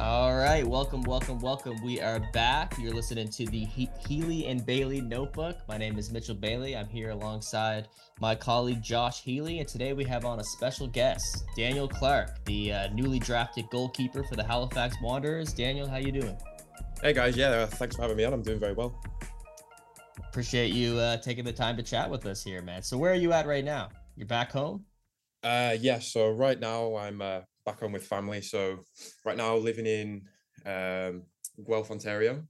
All right, welcome, welcome, welcome. We are back. You're listening to the he- Healy and Bailey Notebook. My name is Mitchell Bailey. I'm here alongside my colleague Josh Healy, and today we have on a special guest, Daniel Clarke, the uh, newly drafted goalkeeper for the Halifax Wanderers. Daniel, how you doing? Hey guys, yeah, uh, thanks for having me on. I'm doing very well. Appreciate you uh, taking the time to chat with us here, man. So where are you at right now? You're back home? Uh, yeah. So right now I'm uh, back home with family. So right now living in um, Guelph, Ontario.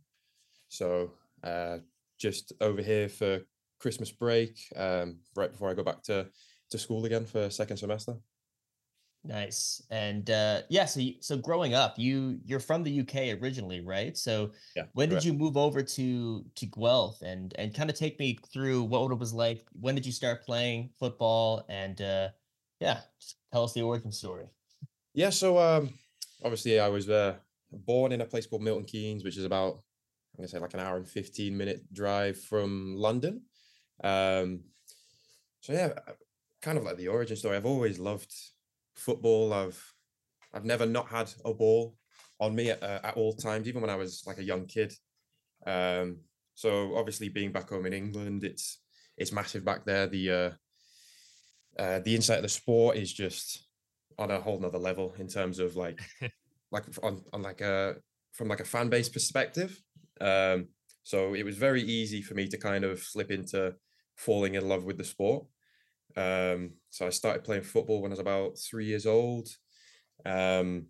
So uh, just over here for Christmas break, um, right before I go back to to school again for second semester. Nice. And uh, yeah, so you, so growing up, you you're from the UK originally, right? So Yeah. when did you move over to to Guelph and and kind of take me through what it was like? When did you start playing football? And uh, yeah, just tell us the origin story. Yeah. So um, obviously I was uh, born in a place called Milton Keynes, which is about I'm gonna say like an hour and fifteen minute drive from London. Um, so yeah, kind of like the origin story. I've always loved football. I've I've never not had a ball on me at, uh, at all times, even when I was like a young kid. Um, so obviously being back home in England, it's it's massive back there. The uh, uh, the insight of the sport is just on a whole nother level in terms of like like on, on like a from like a fan base perspective. Um, so it was very easy for me to kind of slip into falling in love with the sport. Um, so I started playing football when I was about three years old. Um,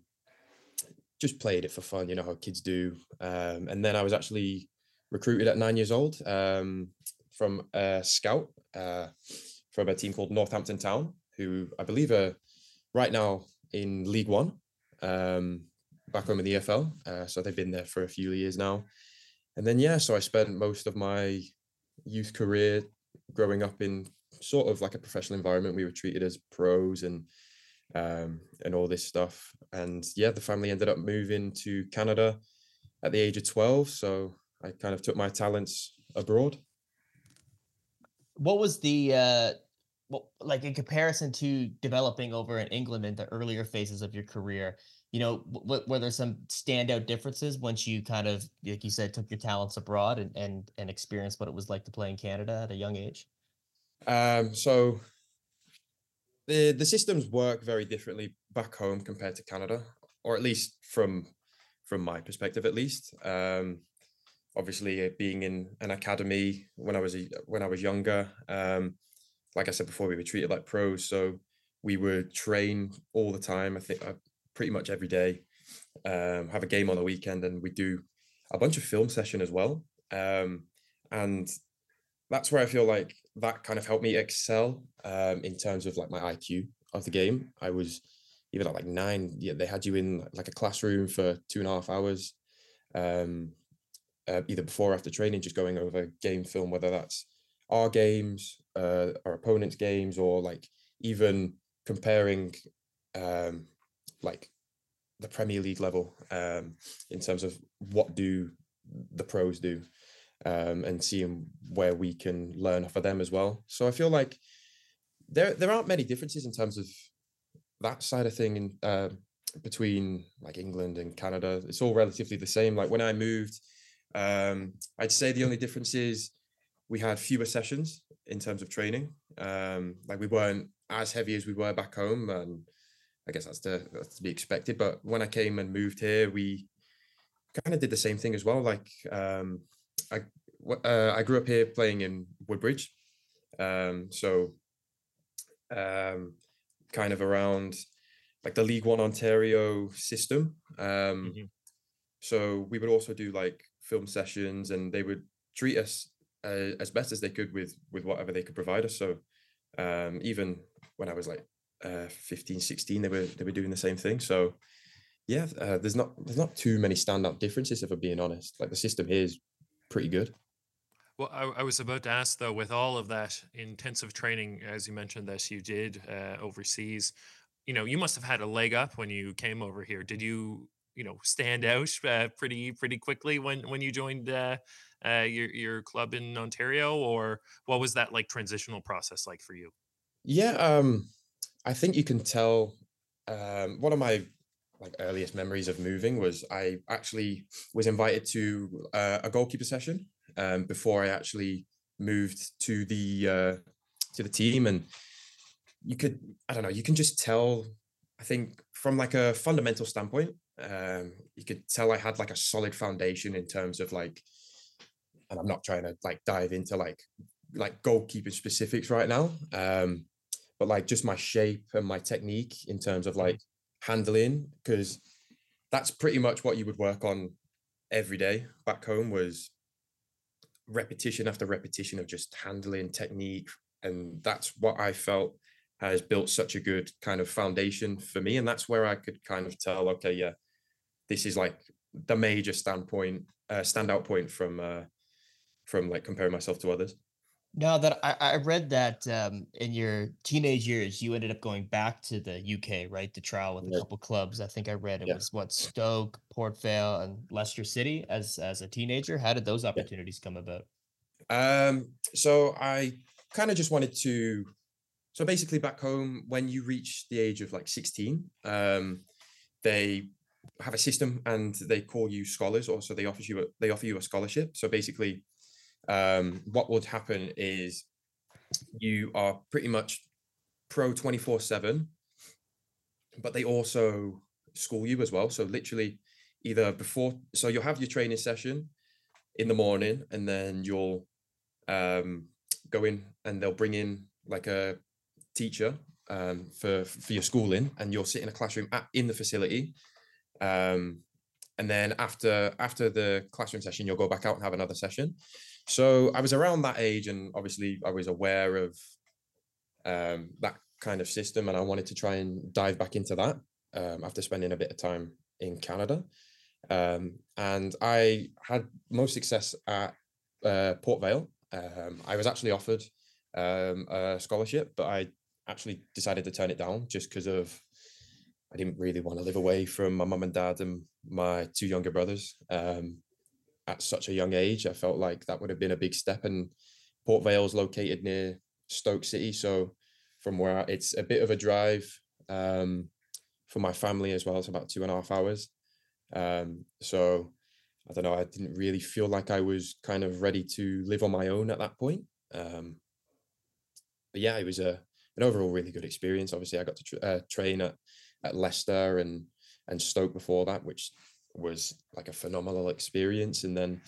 just played it for fun, you know how kids do. Um, and then I was actually recruited at nine years old um, from a scout uh, from a team called Northampton Town, who I believe are right now in League One, um, back home in the EFL. Uh, so they've been there for a few years now. And then yeah, so I spent most of my youth career growing up in sort of like a professional environment. We were treated as pros and um, and all this stuff. And yeah, the family ended up moving to Canada at the age of twelve. So I kind of took my talents abroad. What was the uh, what like in comparison to developing over in England in the earlier phases of your career? You know, w- were there some standout differences once you kind of, like you said, took your talents abroad and and and experienced what it was like to play in Canada at a young age? Um, so the the systems work very differently back home compared to Canada, or at least from from my perspective, at least. Um, obviously, uh, being in an academy when I was a, when I was younger, um, like I said before, we were treated like pros, so we would train all the time. I think uh, pretty much every day. Um, have a game on the weekend, and we do a bunch of film session as well. Um, and that's where I feel like that kind of helped me excel um, in terms of like my IQ of the game. I was even at like nine, yeah, they had you in like a classroom for two and a half hours, um, uh, either before or after training, just going over game film, whether that's our games, uh, our opponents' games, or like even comparing um, like the Premier League level um, in terms of what do the pros do um, and seeing where we can learn off of them as well. So I feel like there there aren't many differences in terms of that side of thing in, uh, between like England and Canada. It's all relatively the same. Like when I moved, um, I'd say the only difference is we had fewer sessions in terms of training. Um, like we weren't as heavy as we were back home, and I guess that's to that's to be expected. But when I came and moved here, we kind of did the same thing as well. Like um, I uh, I grew up here playing in Woodbridge, um, so um, kind of around like the League One Ontario system. Um, Mhm. So we would also do like film sessions, and they would treat us uh, as best as they could with with whatever they could provide us. So um, even when I was like uh, 15, 16, they were they were doing the same thing. So yeah, uh, there's not there's not too many standout differences if I'm being honest. Like the system here is pretty good. Well, I, I was about to ask though, with all of that intensive training, as you mentioned that you did uh, overseas, you know, you must have had a leg up when you came over here. Did you, you know, stand out uh, pretty pretty quickly when when you joined uh, uh, your your club in Ontario, or what was that like transitional process like for you? Yeah, um, I think you can tell. Um, one of my like earliest memories of moving was I actually was invited to uh, a goalkeeper session um, before I actually moved to the uh, to the team, and you could I don't know you can just tell I think from like a fundamental standpoint um, you could tell I had like a solid foundation in terms of like and I'm not trying to like dive into like like goalkeeping specifics right now um, but like just my shape and my technique in terms of like handling because that's pretty much what you would work on every day back home was repetition after repetition of just handling technique and that's what i felt has built such a good kind of foundation for me and that's where i could kind of tell okay yeah this is like the major standpoint uh, standout point from uh, from like comparing myself to others now that I, I read that um, in your teenage years, you ended up going back to the UK, right, to trial with a couple clubs. I think I read it Yeah. was what Stoke, Port Vale, and Leicester City as as a teenager. How did those opportunities come about? Um, so I kind of just wanted to. So basically, back home, when you reach the age of like 16, um, they have a system and they call you scholars, or so they offer you a, they offer you a scholarship. So basically, um, what would happen is you are pretty much pro 24 7 but they also school you as well. So literally either before so you'll have your training session in the morning and then you'll um, go in and they'll bring in like a teacher um, for for your schooling and you'll sit in a classroom at, in the facility um, and then after after the classroom session you'll go back out and have another session so i was around that age and obviously i was aware of um, that kind of system and i wanted to try and dive back into that um, after spending a bit of time in canada. Um, and i had most success at uh, port vale. Um, i was actually offered um, a scholarship but i actually decided to turn it down just because of I didn't really want to live away from my mum and dad and my two younger brothers. Um, at such a young age. I felt like that would have been a big step. And Port Vale's located near Stoke City, so from where I, it's a bit of a drive um, for my family as well. It's about two and a half hours. Um, so I don't know. I didn't really feel like I was kind of ready to live on my own at that point. Um, but yeah, it was a an overall really good experience. Obviously, I got to tr- uh, train at at Leicester and and Stoke before that, which was like a phenomenal experience. And then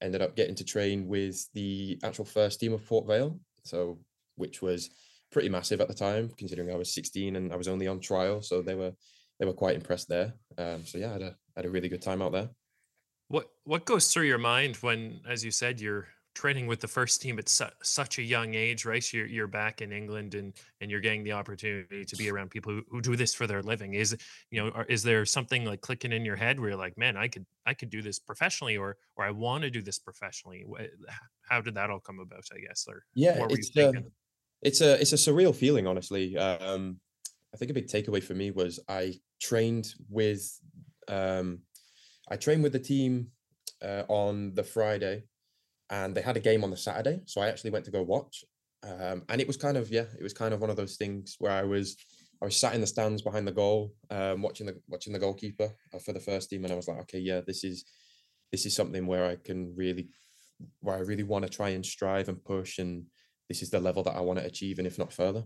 ended up getting to train with the actual first team of Port Vale, so which was pretty massive at the time, considering I was 16 and I was only on trial. So they were they were quite impressed there. Um, so yeah, I had a had a really good time out there. What what goes through your mind when, as you said, you're training with the first team at su- such a young age, right? You're you're back in England and and you're getting the opportunity to be around people who, who do this for their living. Is you know, are, is there something like clicking in your head where you're like, man, I could I could do this professionally, or or I want to do this professionally? How did that all come about? I guess, or Yeah, what were you it's uh, thinking? it's a it's a surreal feeling, honestly. Um, I think a big takeaway for me was I trained with um, I trained with the team uh, on the Friday, and they had a game on the Saturday, so I actually went to go watch. Um, and it was kind of yeah, it was kind of one of those things where I was I was sat in the stands behind the goal, um, watching the watching the goalkeeper uh, for the first team, and I was like, okay, yeah, this is this is something where I can really where I really want to try and strive and push, and this is the level that I want to achieve, and if not further.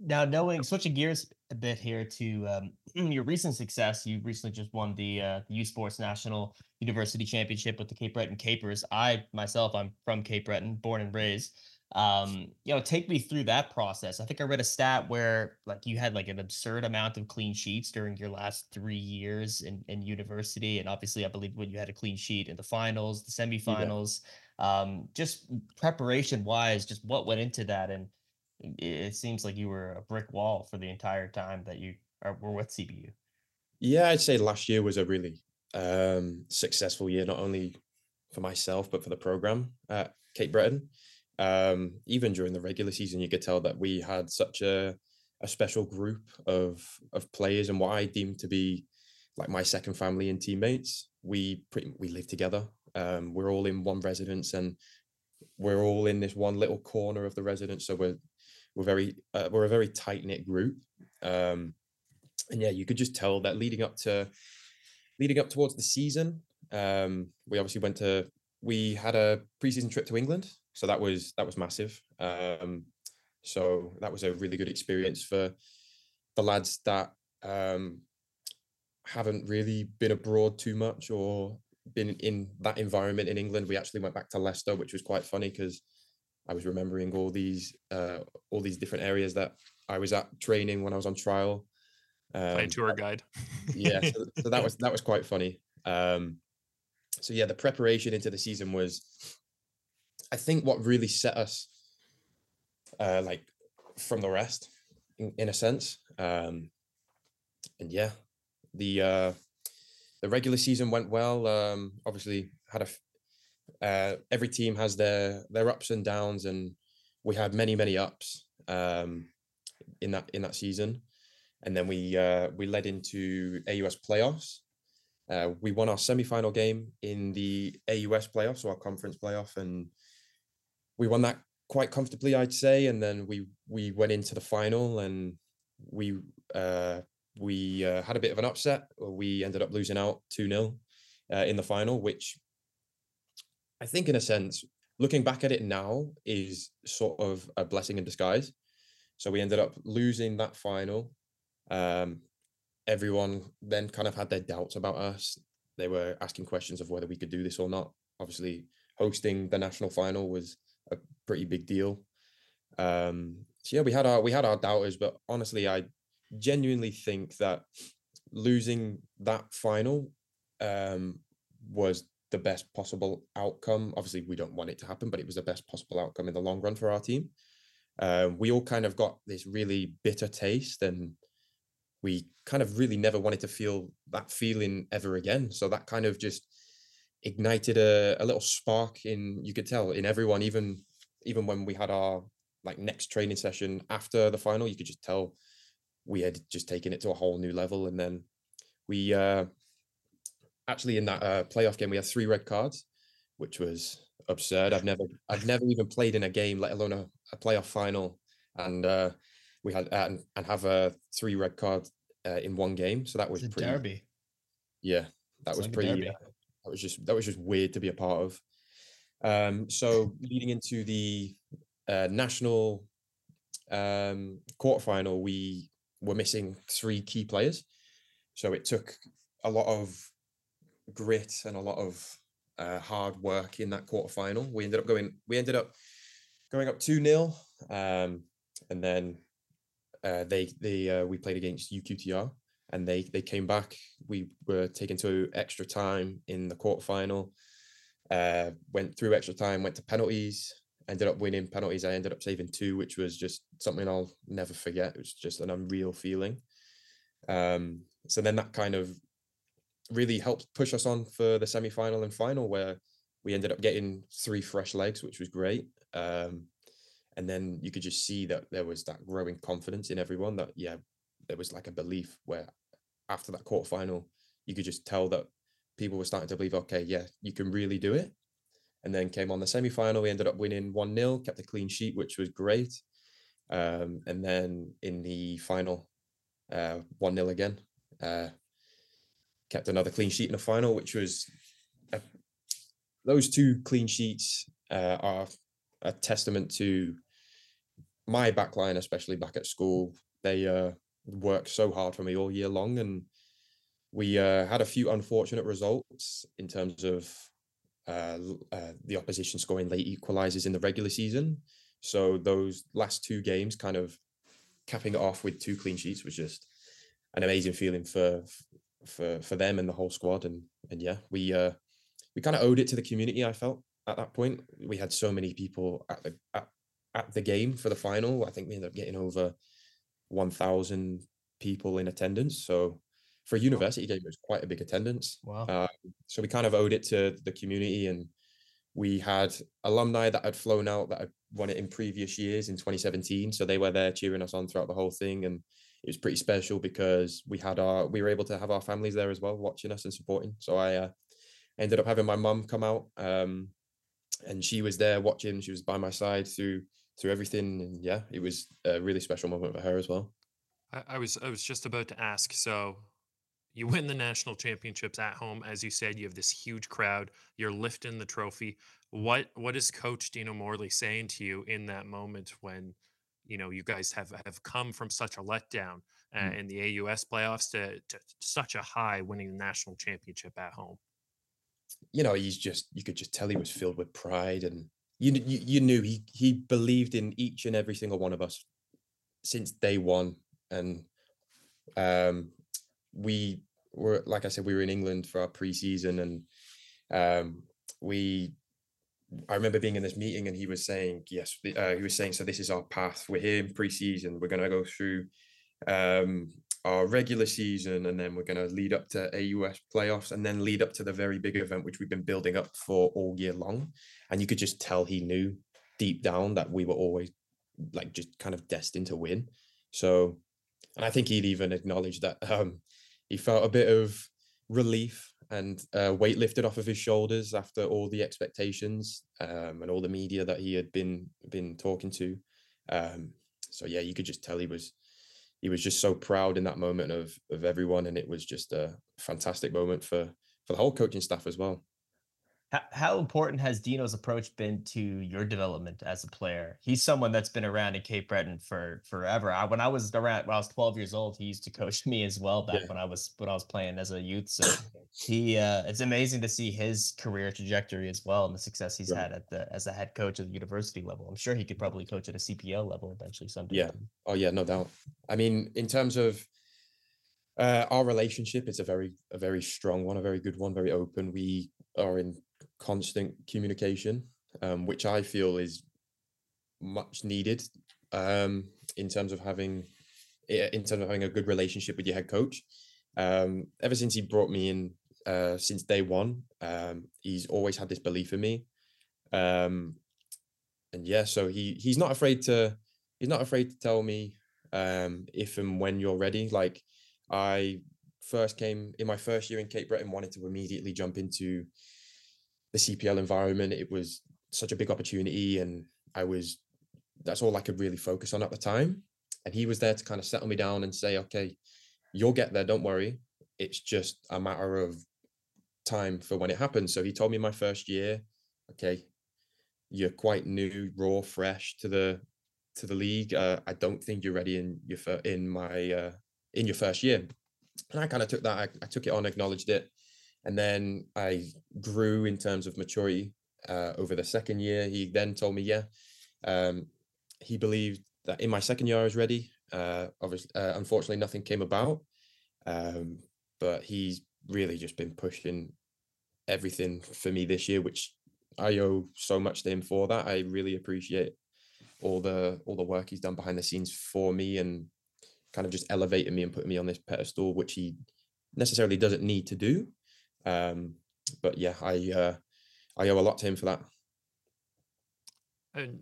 Now, knowing switching gears a bit here to um, your recent success, you recently just won the uh, U Sports National University Championship with the Cape Breton Capers. I myself, I'm from Cape Breton, born and raised. Um, you know, take me through that process. I think I read a stat where like you had like an absurd amount of clean sheets during your last three years in, in university, and obviously, I believe when you had a clean sheet in the finals, the semifinals. Um, just preparation wise, just what went into that, and it seems like you were a brick wall for the entire time that you are, were with CBU. Yeah, I'd say last year was a really um, successful year, not only for myself but for the program at Cape Breton. Um, even during the regular season, you could tell that we had such a a special group of of players and what I deemed to be like my second family and teammates. We pretty we live together. Um, we're all in one residence and we're all in this one little corner of the residence. So we're we're very uh, we're a very tight knit group. Um, and yeah, you could just tell that leading up to leading up towards the season, um, we obviously went to we had a preseason trip to England, so that was that was massive. Um, so that was a really good experience for the lads that um, haven't really been abroad too much or been in that environment in England. We actually went back to Leicester, which was quite funny because I was remembering all these uh, all these different areas that I was at training when I was on trial. Um, Playing tour guide. yeah, so, so, that was that was quite funny. Um, so yeah, the preparation into the season was, I think, what really set us, uh, like, from the rest, in, in a sense. Um, and yeah, the uh, the regular season went well. Um, obviously, had a uh, every team has their their ups and downs, and we had many many ups um, in that in that season, and then we uh, we led into AUS playoffs. Uh, we won our semi-final game in the AUS playoffs, so our conference playoff, and we won that quite comfortably, I'd say. And then we we went into the final, and we uh, we uh, had a bit of an upset. We ended up losing out two 0 uh, in the final, which I think, in a sense, looking back at it now, is sort of a blessing in disguise. So we ended up losing that final. Um, everyone then kind of had their doubts about us. They were asking questions of whether we could do this or not. Obviously, hosting the national final was a pretty big deal. Um, so yeah, we had our we had our doubters, but honestly, I genuinely think that losing that final um, was the best possible outcome. Obviously, we don't want it to happen, but it was the best possible outcome in the long run for our team. Uh, we all kind of got this really bitter taste, and we kind of really never wanted to feel that feeling ever again. So that kind of just ignited a, a little spark in you could tell in everyone, even even when we had our like next training session after the final, you could just tell we had just taken it to a whole new level. And then we uh, actually in that uh, playoff game we had three red cards, which was absurd. I've never I've never even played in a game, let alone a, a playoff final, and uh, we had uh, and, and have a three red cards uh, in one game. So that was pretty derby. Yeah, that it's was like pretty. Uh, that was just that was just weird to be a part of. Um, so leading into the uh, national um, quarterfinal, we were missing three key players. So it took a lot of grit and a lot of uh, hard work in that quarterfinal. We ended up going. We ended up going up two 0 um, and then uh, they they uh, we played against UQTR, and they they came back. We were taken to extra time in the quarterfinal. Uh, went through extra time, went to penalties, ended up winning penalties. I ended up saving two, which was just something I'll never forget. It was just an unreal feeling. Um, so then that kind of really helped push us on for the semi final and final, where we ended up getting three fresh legs, which was great. Um, and then you could just see that there was that growing confidence in everyone that, yeah, there was like a belief where after that quarter final, you could just tell that people were starting to believe, okay, yeah, you can really do it and then came on the semi final. We ended up winning 1 0, kept a clean sheet, which was great. Um, and then in the final, uh, 1 0 again, uh, kept another clean sheet in the final, which was a, those two clean sheets uh, are a testament to my backline, especially back at school. They uh, worked so hard for me all year long, and we uh, had a few unfortunate results in terms of uh, uh, the opposition scoring late equalizers in the regular season. So those last two games, kind of capping it off with two clean sheets, was just an amazing feeling for for for them and the whole squad. And and yeah, we uh, we kind of owed it to the community. I felt at that point we had so many people at the at, at the game for the final. I think we ended up getting over one thousand people in attendance. So for a university game, it was quite a big attendance. Wow. Um, so we kind of owed it to the community, and we had alumni that had flown out that had won it in previous years in 2017. So they were there cheering us on throughout the whole thing, and it was pretty special because we had our we were able to have our families there as well, watching us and supporting. So I uh, ended up having my mum come out, um, and she was there watching. She was by my side through through everything, and yeah, it was a really special moment for her as well. I, I was I was just about to ask. So you win the national championships at home, as you said. You have this huge crowd. You're lifting the trophy. What what is Coach Deano Morley saying to you in that moment when you know you guys have have come from such a letdown uh, mm. in the AUS playoffs to, to such a high, winning the national championship at home? You know, he's just you could just tell he was filled with pride, and you you, you knew he he believed in each and every single one of us since day one, and um we were like I said, we were in England for our preseason, and um, we. I remember being in this meeting, and he was saying, "Yes," uh, he was saying, "So this is our path. We're here in preseason. We're going to go through um, our regular season, and then we're going to lead up to AUS playoffs, and then lead up to the very big event which we've been building up for all year long." And you could just tell he knew deep down that we were always like just kind of destined to win. So, and I think he'd even acknowledged that um, he felt a bit of relief and uh, weight lifted off of his shoulders after all the expectations um, and all the media that he had been been talking to. Um, so yeah, you could just tell he was he was just so proud in that moment of of everyone, and it was just a fantastic moment for for the whole coaching staff as well. How, important has Deano's approach been to your development as a player? He's someone that's been around in Cape Breton for forever. I, when I was around, when I was 12 years old, he used to coach me as well back yeah. when I was when I was playing as a youth. So he, uh, it's amazing to see his career trajectory as well and the success he's yeah. had at the as a head coach at the university level. I'm sure he could probably coach at a CPL level eventually someday. Yeah. Oh yeah, no doubt. I mean, in terms of uh, our relationship, it's a very a very strong one, a very good one, very open. We are in constant communication, um, which I feel is much needed um, in terms of having in terms of having a good relationship with your head coach. Um, ever since he brought me in uh, since day one, um, he's always had this belief in me, um, and yeah, so he he's not afraid to he's not afraid to tell me um, if and when you're ready. Like I first came in my first year in Cape Breton, wanted to immediately jump into the CPL environment. It was such a big opportunity, and I was that's all I could really focus on at the time. And he was there to kind of settle me down and say, "Okay, you'll get there. Don't worry. It's just a matter of time for when it happens." So he told me my first year, "Okay, you're quite new, raw, fresh to the to the league. Uh, I don't think you're ready in your in my uh, in your first year." And I kind of took that. I, I took it on, acknowledged it, and then I grew in terms of maturity uh, over the second year. He then told me, yeah, um, he believed that in my second year I was ready. Uh, obviously, uh, unfortunately, nothing came about, um, but he's really just been pushing everything for me this year, which I owe so much to him for that. I really appreciate all the all the work he's done behind the scenes for me and kind of just elevating me and putting me on this pedestal, which he necessarily doesn't need to do. Um, but yeah, I uh, I owe a lot to him for that. And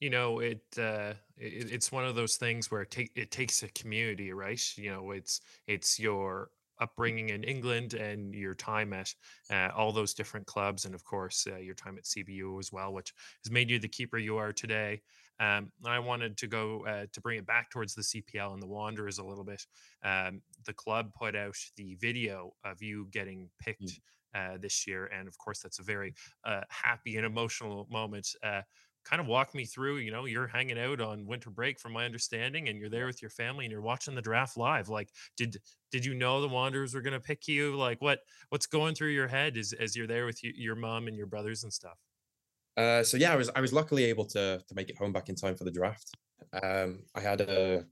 you know, it, uh, it it's one of those things where it take it takes a community, right? You know, it's it's your upbringing in England and your time at uh, all those different clubs, and of course uh, your time at CBU as well, which has made you the keeper you are today. Um, I wanted to go uh, to bring it back towards the CPL and the Wanderers a little bit. Um, the club put out the video of you getting mm. picked uh, this year, and of course, that's a very uh, happy and emotional moment. Uh, kind of walk me through. You know, you're hanging out on winter break, from my understanding, and you're there with your family, and you're watching the draft live. Like, did did you know the Wanderers were going to pick you? Like, what what's going through your head as as you're there with you, your mom and your brothers and stuff? Uh, so yeah, I was I was luckily able to to make it home back in time for the draft. Um, I had a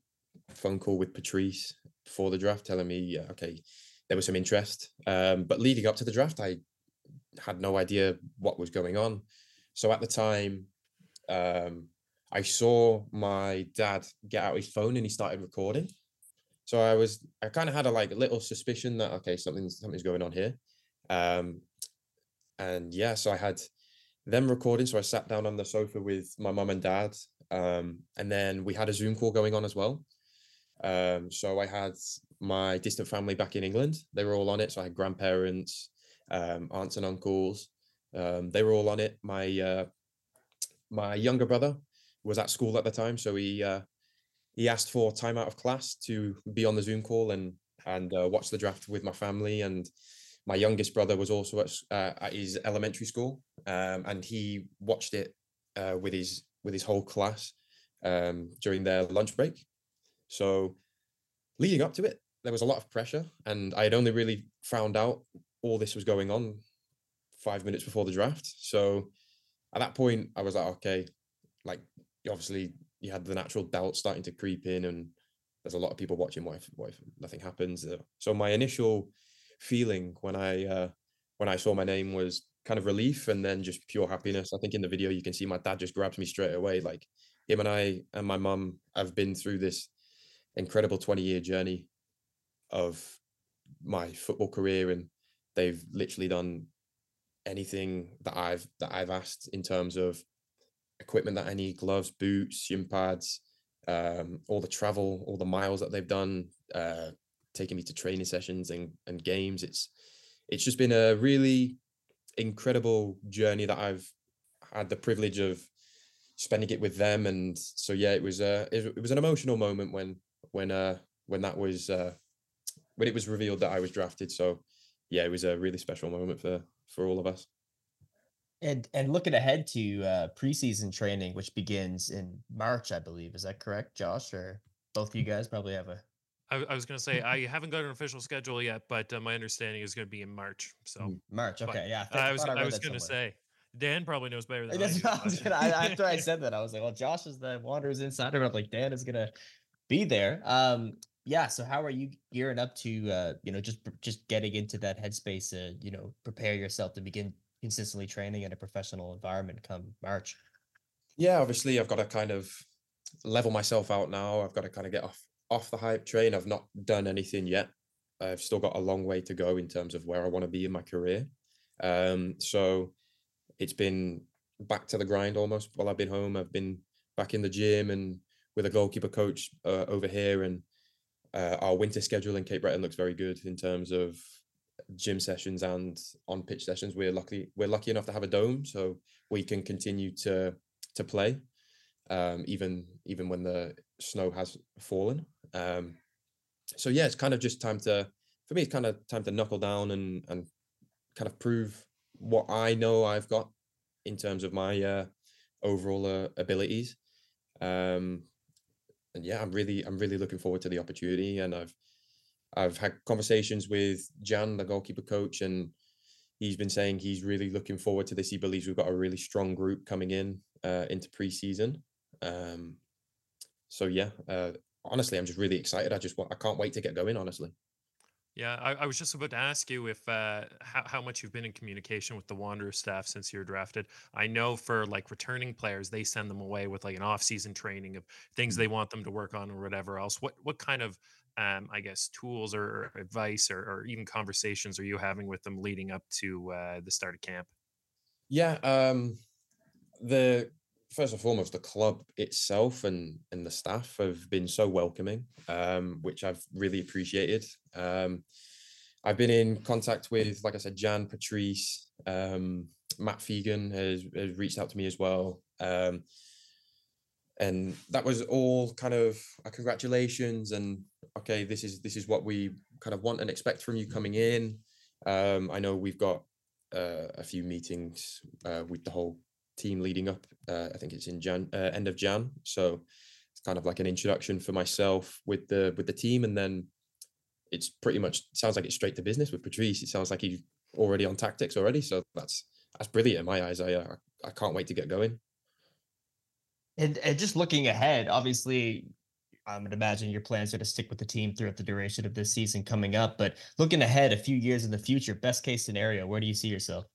phone call with Patrice before the draft telling me, okay, there was some interest. Um, but leading up to the draft, I had no idea what was going on. So at the time, um, I saw my dad get out his phone and he started recording. So I was, I kind of had a like little suspicion that okay, something's something's going on here. Um, and yeah, so I had them recording. So I sat down on the sofa with my mum and dad, um, and then we had a Zoom call going on as well. Um, so I had my distant family back in England. They were all on it. So I had grandparents, um, aunts and uncles. Um, they were all on it. My uh, my younger brother was at school at the time, so he uh, he asked for time out of class to be on the Zoom call and and uh, watch the draft with my family. And my youngest brother was also at, uh, at his elementary school, um, and he watched it uh, with his with his whole class um, during their lunch break. So leading up to it, there was a lot of pressure, and I had only really found out all this was going on five minutes before the draft. So at that point, I was like, okay, like obviously you had the natural doubt starting to creep in, and there's a lot of people watching. What if, what if nothing happens? So my initial feeling when I uh, when I saw my name was kind of relief and then just pure happiness. I think in the video you can see my dad just grabs me straight away. Like him and I and my mum have been through this incredible 20 year journey of my football career and they've literally done anything that I've that I've asked in terms of equipment that I need, gloves, boots, shin pads, um, all the travel, all the miles that they've done, uh, taking me to training sessions and, and games. It's it's just been a really incredible journey that I've had the privilege of spending it with them. And so yeah, it was uh it, it was an emotional moment when when uh when that was uh when it was revealed that I was drafted. So yeah, it was a really special moment for for all of us. And and looking ahead to uh, preseason training, which begins in March, I believe. Is that correct, Josh? Or both of you guys probably have a. I, I was going to say I haven't got an official schedule yet, but uh, my understanding is going to be in March. So mm, March, okay, but, yeah. I, I was I, I was going to say Dan probably knows better than That's I, I gonna, after I said that, I was like, well, Josh is the Wanderers insider. I'm like, Dan is gonna be there. Um, yeah. So how are you gearing up to, uh, you know, just just getting into that headspace, uh, you know, prepare yourself to begin consistently training in a professional environment come March? Yeah, obviously I've got to kind of level myself out now. I've got to kind of get off off the hype train. I've not done anything yet. I've still got a long way to go in terms of where I want to be in my career. Um, so it's been back to the grind almost while I've been home. I've been back in the gym and with a goalkeeper coach uh, over here, and uh, our winter schedule in Cape Breton looks very good in terms of gym sessions and on pitch sessions. We're lucky we're lucky enough to have a dome, so we can continue to to play, um, even even when the snow has fallen. Um, so yeah, it's kind of just time to for me. It's kind of time to knuckle down and and kind of prove what I know I've got in terms of my uh, overall uh, abilities. Um, and yeah, I'm really I'm really looking forward to the opportunity, and I've I've had conversations with Jan, the goalkeeper coach, and he's been saying he's really looking forward to this. He believes we've got a really strong group coming in uh, into preseason. Um, so yeah, uh, honestly, I'm just really excited. I just want, I can't wait to get going. Honestly. Yeah, I, I was just about to ask you if uh, how, how much you've been in communication with the Wanderer staff since you were drafted. I know for like returning players, they send them away with like an off-season training of things mm-hmm. they want them to work on or whatever else. What what kind of um, I guess tools or advice or, or, even conversations are you having with them leading up to uh, the start of camp? Yeah, um, the first and foremost, the club itself and and the staff have been so welcoming, um, which I've really appreciated. Um, I've been in contact with, like I said, Jan, Patrice, um, Matt Fegan has, has, reached out to me as well. Um, and that was all kind of a congratulations and okay, this is this is what we kind of want and expect from you coming in. Um, I know we've got uh, a few meetings uh, with the whole team leading up. Uh, I think it's in Jan, uh, end of Jan. So it's kind of like an introduction for myself with the with the team, and then it's pretty much sounds like it's straight to business with Patrice. It sounds like he's already on tactics already. So that's that's brilliant in my eyes. I uh, I can't wait to get going. And, and just looking ahead, obviously, I would imagine your plans are to stick with the team throughout the duration of this season coming up. But looking ahead a few years in the future, best case scenario, where do you see yourself?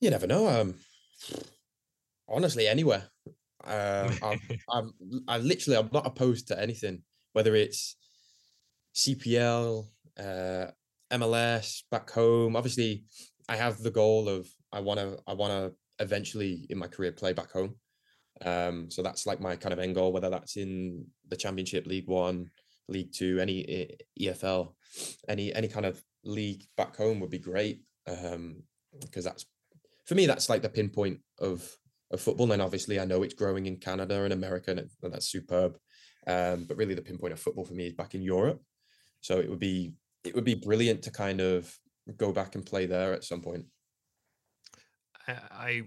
You never know. Um, honestly, anywhere. Um, I'm, I'm, I literally, I'm not opposed to anything, whether it's CPL, uh, MLS, back home. Obviously, I have the goal of I want to, I want to eventually in my career play back home. Um, so that's like my kind of end goal, whether that's in the Championship, League One, League Two, any EFL, any any kind of league back home would be great. Um, because that's for me, that's like the pinpoint of of football. And obviously, I know it's growing in Canada and America, and, it, and that's superb. Um, but really, the pinpoint of football for me is back in Europe. So it would be it would be brilliant to kind of go back and play there at some point. I,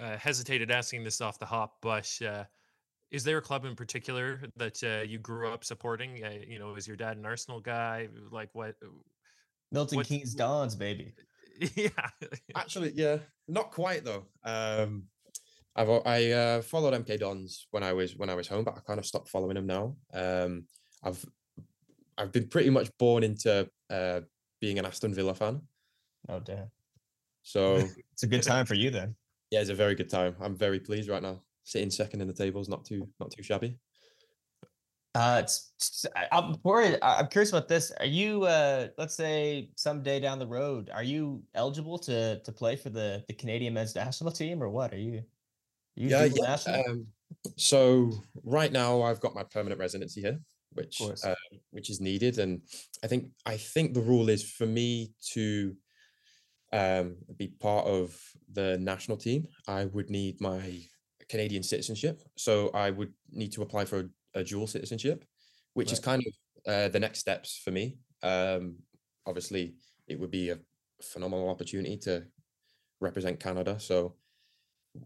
uh, hesitated asking this off the hop, but uh, is there a club in particular that uh, you grew up supporting? Uh, you know, is your dad an Arsenal guy? Like what? Milton what, Keynes Dons, baby. Yeah. Actually, yeah, not quite though. Um, I've I uh, followed MK Dons when I was when I was home, but I kind of stopped following them now. Um, I've I've been pretty much born into uh, being an Aston Villa fan. Oh damn! So it's a good time for you then. Yeah, it's a very good time. I'm very pleased right now. Sitting second in the table is not too not too shabby. Uh, it's, it's, I'm worried. I'm curious about this. Are you, uh, let's say, someday down the road, are you eligible to to play for the the Canadian men's national team, or what? Are you? Are you yeah, yeah. Um, so right now, I've got my permanent residency here, which uh, which is needed, and I think I think the rule is for me to um, be part of the national team. I would need my Canadian citizenship, so I would need to apply for a a dual citizenship, which right. is kind of uh, the next steps for me. Um, obviously, it would be a phenomenal opportunity to represent Canada. So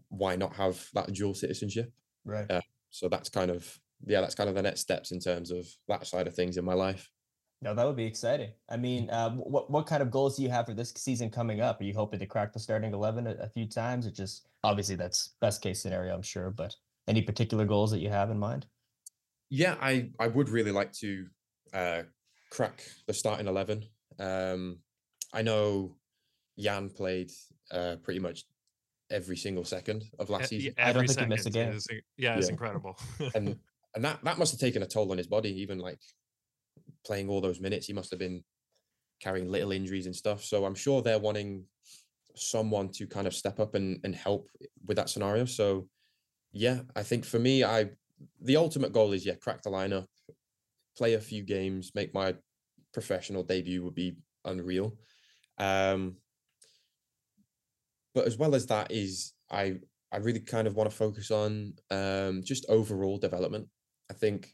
why not have that dual citizenship? Right. Uh, so that's kind of yeah, that's kind of the next steps in terms of that side of things in my life. No, that would be exciting. I mean, uh, what what kind of goals do you have for this season coming up? Are you hoping to crack the starting eleven a, a few times, or just obviously that's best case scenario, I'm sure. But any particular goals that you have in mind? Yeah, I I would really like to uh, crack the starting eleven. Um, I know Jan played uh, pretty much every single second of last season. I don't think he missed a game. Is, yeah, it's yeah. incredible. and and that that must have taken a toll on his body. Even like playing all those minutes, he must have been carrying little injuries and stuff. So I'm sure they're wanting someone to kind of step up and, and help with that scenario. So yeah, I think for me, I the ultimate goal is yeah, crack the lineup, play a few games, make my professional debut would be unreal. Um, but as well as that is I I really kind of want to focus on um, just overall development. I think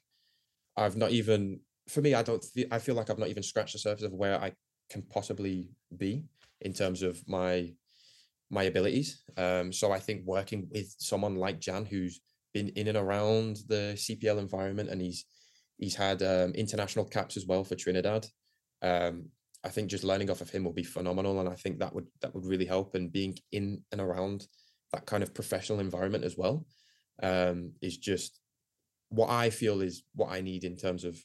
I've not even for me I don't th- I feel like I've not even scratched the surface of where I can possibly be in terms of my my abilities. Um, so I think working with someone like Jan, who's been in and around the CPL environment, and he's he's had um, international caps as well for Trinidad. Um, I think just learning off of him will be phenomenal, and I think that would that would really help. And being in and around that kind of professional environment as well um, is just what I feel is what I need in terms of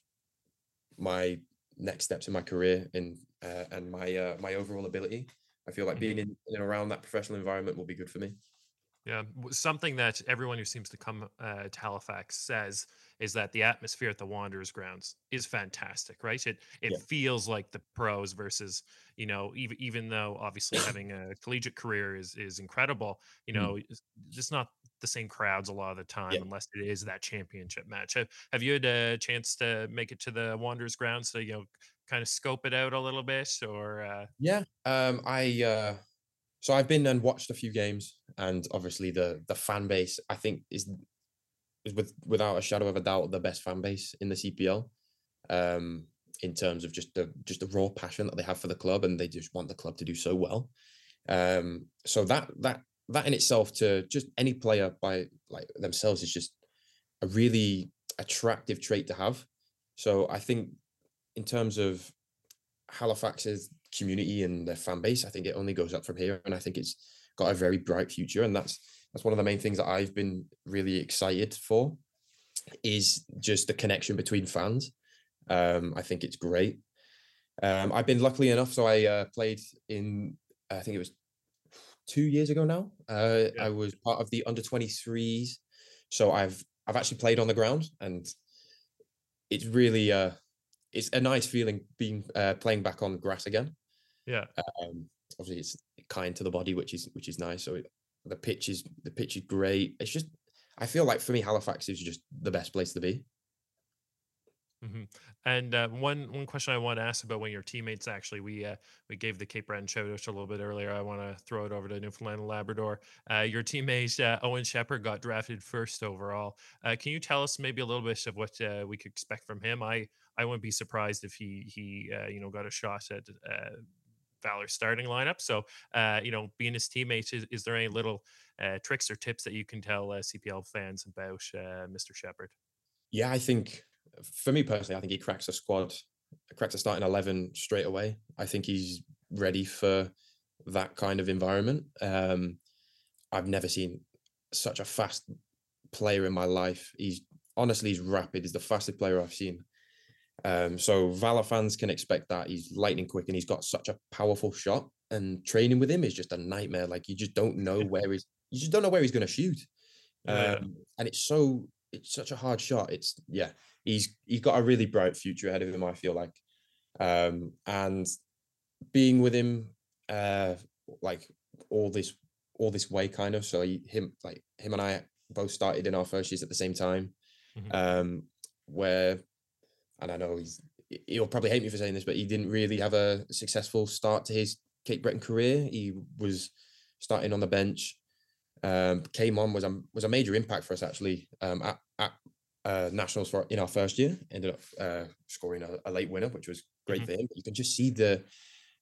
my next steps in my career and uh, and my uh, my overall ability. I feel like being mm-hmm. in, in and around that professional environment will be good for me. Yeah, something that everyone who seems to come uh, to Halifax says is that the atmosphere at the Wanderers grounds is fantastic, right? It it yeah. feels like the pros versus you know even even though obviously having a collegiate career is is incredible, you mm. know, mm. just not the same crowds a lot of the time yeah. unless it is that championship match. Have, have you had a chance to make it to the Wanderers grounds to you know kind of scope it out a little bit or? Uh... Yeah, um, I. Uh so I've been and watched a few games, and obviously the the fan base I think is is with without a shadow of a doubt the best fan base in the CPL. Um, in terms of just the just the raw passion that they have for the club, and they just want the club to do so well. Um, so that that that in itself to just any player by like themselves is just a really attractive trait to have. So I think in terms of Halifax's community and their fan base, I think it only goes up from here. And I think it's got a very bright future. And that's that's one of the main things that I've been really excited for is just the connection between fans. Um, I think it's great. Um, I've been luckily enough, so I uh, played in I think it was two years ago now. Uh, yeah. I was part of the under 23s, so I've I've actually played on the ground, and it's really uh, it's a nice feeling being uh, playing back on grass again. Yeah. Um, obviously, it's kind to the body, which is which is nice. So it, the pitch is the pitch is great. It's just I feel like for me, Halifax is just the best place to be. Mm-hmm. hmm And uh, one one question I want to ask about one of your teammates actually, we uh, we gave the Cape Breton shout out a little bit earlier. I want to throw it over to Newfoundland and Labrador. Uh, your teammate uh, Owen Shepherd got drafted first overall. Uh, can you tell us maybe a little bit of what uh, we could expect from him? I I wouldn't be surprised if he he uh, you know got a shot at uh, Valor starting lineup. So uh, you know, being his teammate, is, is there any little uh, tricks or tips that you can tell uh, CPL fans about uh, Mr. Shepherd? Yeah, I think for me personally, I think he cracks a squad, cracks a starting eleven straight away. I think he's ready for that kind of environment. Um, I've never seen such a fast player in my life. He's honestly he's rapid. He's the fastest player I've seen. Um, so Valor fans can expect that he's lightning quick and he's got such a powerful shot. And training with him is just a nightmare. Like you just don't know where he's you just don't know where he's going to shoot. Yeah. Um, and it's so it's such a hard shot. It's yeah, he's he's got a really bright future ahead of him. I feel like, um, and being with him, uh, like all this all this way, kind of. So he, him like him and I both started in our first years at the same time, Mhm. um, where, and I know he's he'll probably hate me for saying this, but he didn't really have a successful start to his Cape Breton career. He was starting on the bench um, came on was a was a major impact for us actually um, at, at uh, nationals for in our first year. Ended up uh, scoring a, a late winner, which was great Mhm. for him. You can just see the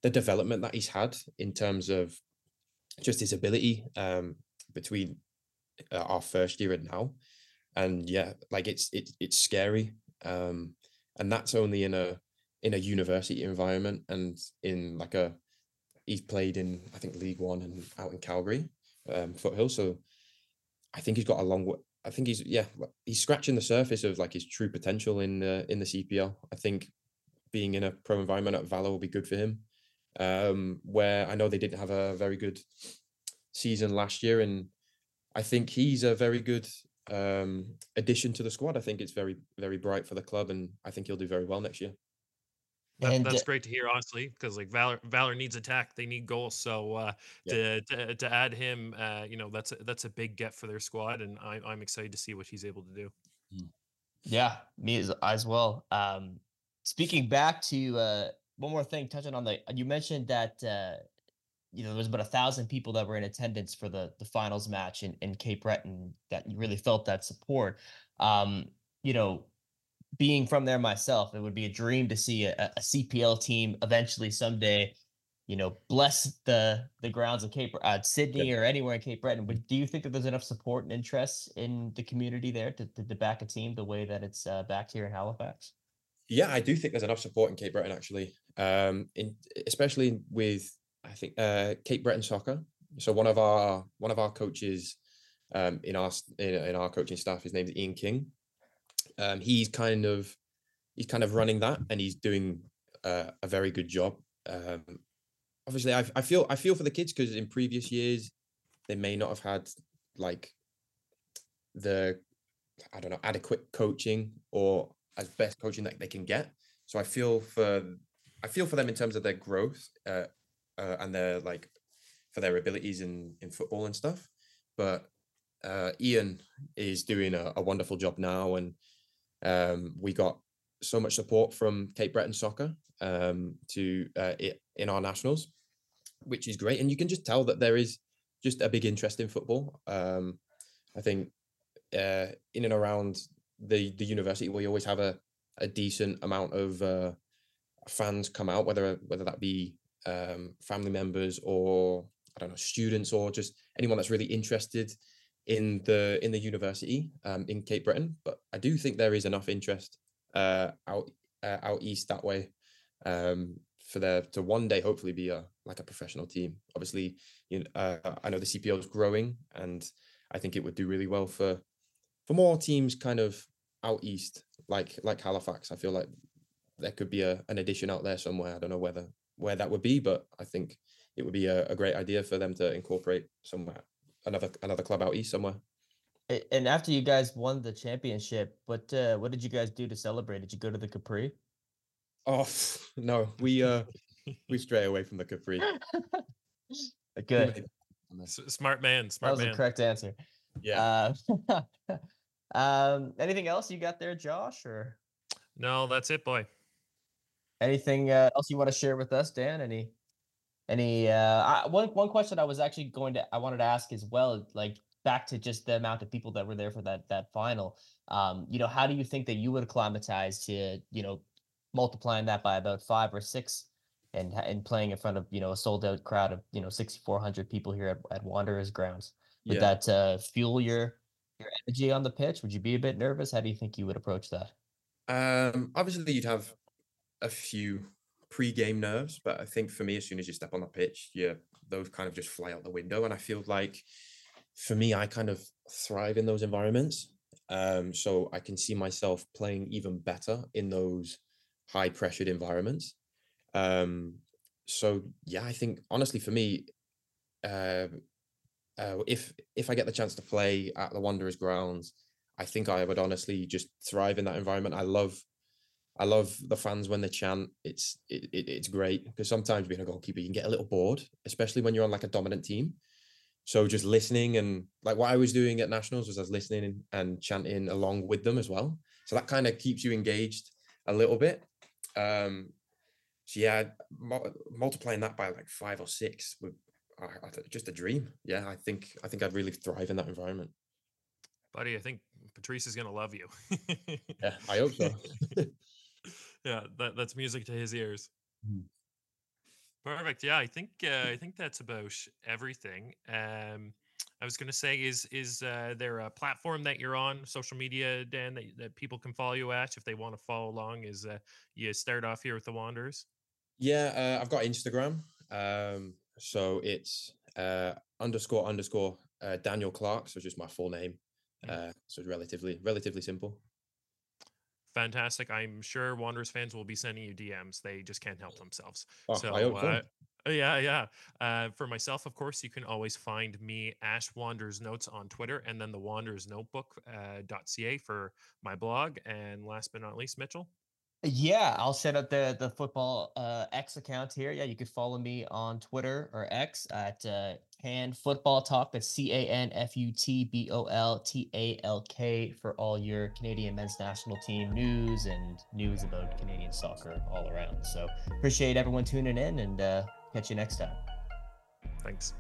the development that he's had in terms of just his ability um, between uh, our first year and now. And yeah, like it's it's it's scary, um, and that's only in a in a university environment and in like a he's played in I think League One and out in Calgary um, foothill. So I think he's got a long way. I think he's yeah he's scratching the surface of like his true potential in uh, in the CPL. I think being in a pro environment at Valor will be good for him. Um, where I know they didn't have a very good season last year, and I think he's a very good um, addition to the squad. I think it's very very bright for the club, and I think he'll do very well next year. That, And, that's uh, great to hear, honestly, because like Valor, Valor needs attack. They need goals. So uh, Yeah. to, to to add him, uh, you know, that's a, that's a big get for their squad, and I, I'm excited to see what he's able to do. Yeah, me as, as well. Um, speaking back to uh, one more thing, touching on the you mentioned that uh, you know there was about a thousand people that were in attendance for the the finals match in, in Cape Breton that you really felt that support. Um, you know, being from there myself, it would be a dream to see a, a CPL team eventually someday. You know, bless the the grounds of Cape uh, Sydney or anywhere in Cape Breton. But do you think that there's enough support and interest in the community there to, to, to back a team the way that it's uh, backed here in Halifax? Yeah, I do think there's enough support in Cape Breton actually, um, in especially with I think uh, Cape Breton soccer. So one of our one of our coaches um, in our in, in our coaching staff, his name's Ian King. Um, he's kind of he's kind of running that, and he's doing uh, a very good job. Um, obviously, I, I feel I feel for the kids because in previous years they may not have had like the I don't know adequate coaching or as best coaching that they can get. So I feel for I feel for them in terms of their growth uh, uh, and their like for their abilities in in football and stuff. But uh, Ian is doing a, a wonderful job now, and um, we got so much support from Cape Breton Soccer um, to uh, in our nationals, which is great. And you can just tell that there is just a big interest in football. Um, I think uh, in and around the the university, we always have a, a decent amount of uh, fans come out, whether whether that be um, family members or I don't know students or just anyone that's really interested in the in the university um, in Cape Breton. But I do think there is enough interest uh, out uh, out east that way um, for there to one day hopefully be a like a professional team. Obviously, you know, uh, I know the CPL is growing, and I think it would do really well for for more teams kind of out east, like like Halifax. I feel like there could be a, an addition out there somewhere. I don't know whether where that would be, but I think it would be a, a great idea for them to incorporate somewhere another another club out east somewhere. And after you guys won the championship, what uh, what did you guys do to celebrate? Did you go to the Capri? Oh no, we uh we stray away from the Capri. Good. S- smart man, That smart was the correct answer. Yeah. Uh, um, anything else you got there, Josh? Or No, that's it, boy. Anything uh, else you want to share with us, Dan? Any any uh I, one one question I was actually going to I wanted to ask as well, like back to just the amount of people that were there for that that final. Um, you know, how do you think that you would acclimatize to, you know, multiplying that by about five or six and and playing in front of, you know, a sold out crowd of, you know, 6400 people here at, at Wanderers grounds? Would Yeah. that uh fuel your your energy on the pitch? Would you be a bit nervous? How do you think you would approach that? Um, obviously, you'd have a few pre-game nerves, but I think for me, as soon as you step on the pitch, yeah, those kind of just fly out the window. And I feel like for me, I kind of thrive in those environments. Um, so I can see myself playing even better in those high-pressured environments. Um, so yeah, I think honestly, for me, uh, uh, if if I get the chance to play at the Wanderers grounds, I think I would honestly just thrive in that environment. I love I love the fans when they chant. It's it, it, it's great because sometimes being a goalkeeper you can get a little bored, especially when you're on like a dominant team. So just listening and like what I was doing at nationals was I was listening and, chanting along with them as well. So that kind of keeps you engaged a little bit. Um, so yeah, mul- multiplying that by like five or six would I, I, th- just a dream. Yeah, I think I think I'd really thrive in that environment. Buddy, I think Patrice is gonna love you. Yeah, I hope so. yeah, that, that's music to his ears. Mhm. Perfect. Yeah, I think uh, I think that's about everything. Um, I was going to say, is is uh, there a platform that you're on, social media, Dan, that, that people can follow you at if they want to follow along? Is uh, you start off here with the Wanderers? Yeah, uh, I've got Instagram. Um, so it's uh, underscore underscore uh, Daniel Clarke. So just my full name. Mm. Uh, so it's relatively relatively simple. Fantastic. I'm sure Wanderers fans will be sending you DMs. They just can't help themselves. Oh, so I hope uh, uh, yeah, yeah. Uh, for myself, of course, you can always find me Ash Wanderers Notes on Twitter, and then the Wanderers Notebook uh, .ca for my blog. And last but not least, Mitchell. Yeah, I'll set up the the football uh, X account here. Yeah, you could follow me on Twitter or X at uh, Can Futbol Talk. That's C A N F U T B O L T A L K for all your Canadian men's national team news and news about Canadian soccer all around. So appreciate everyone tuning in and uh, catch you next time. Thanks.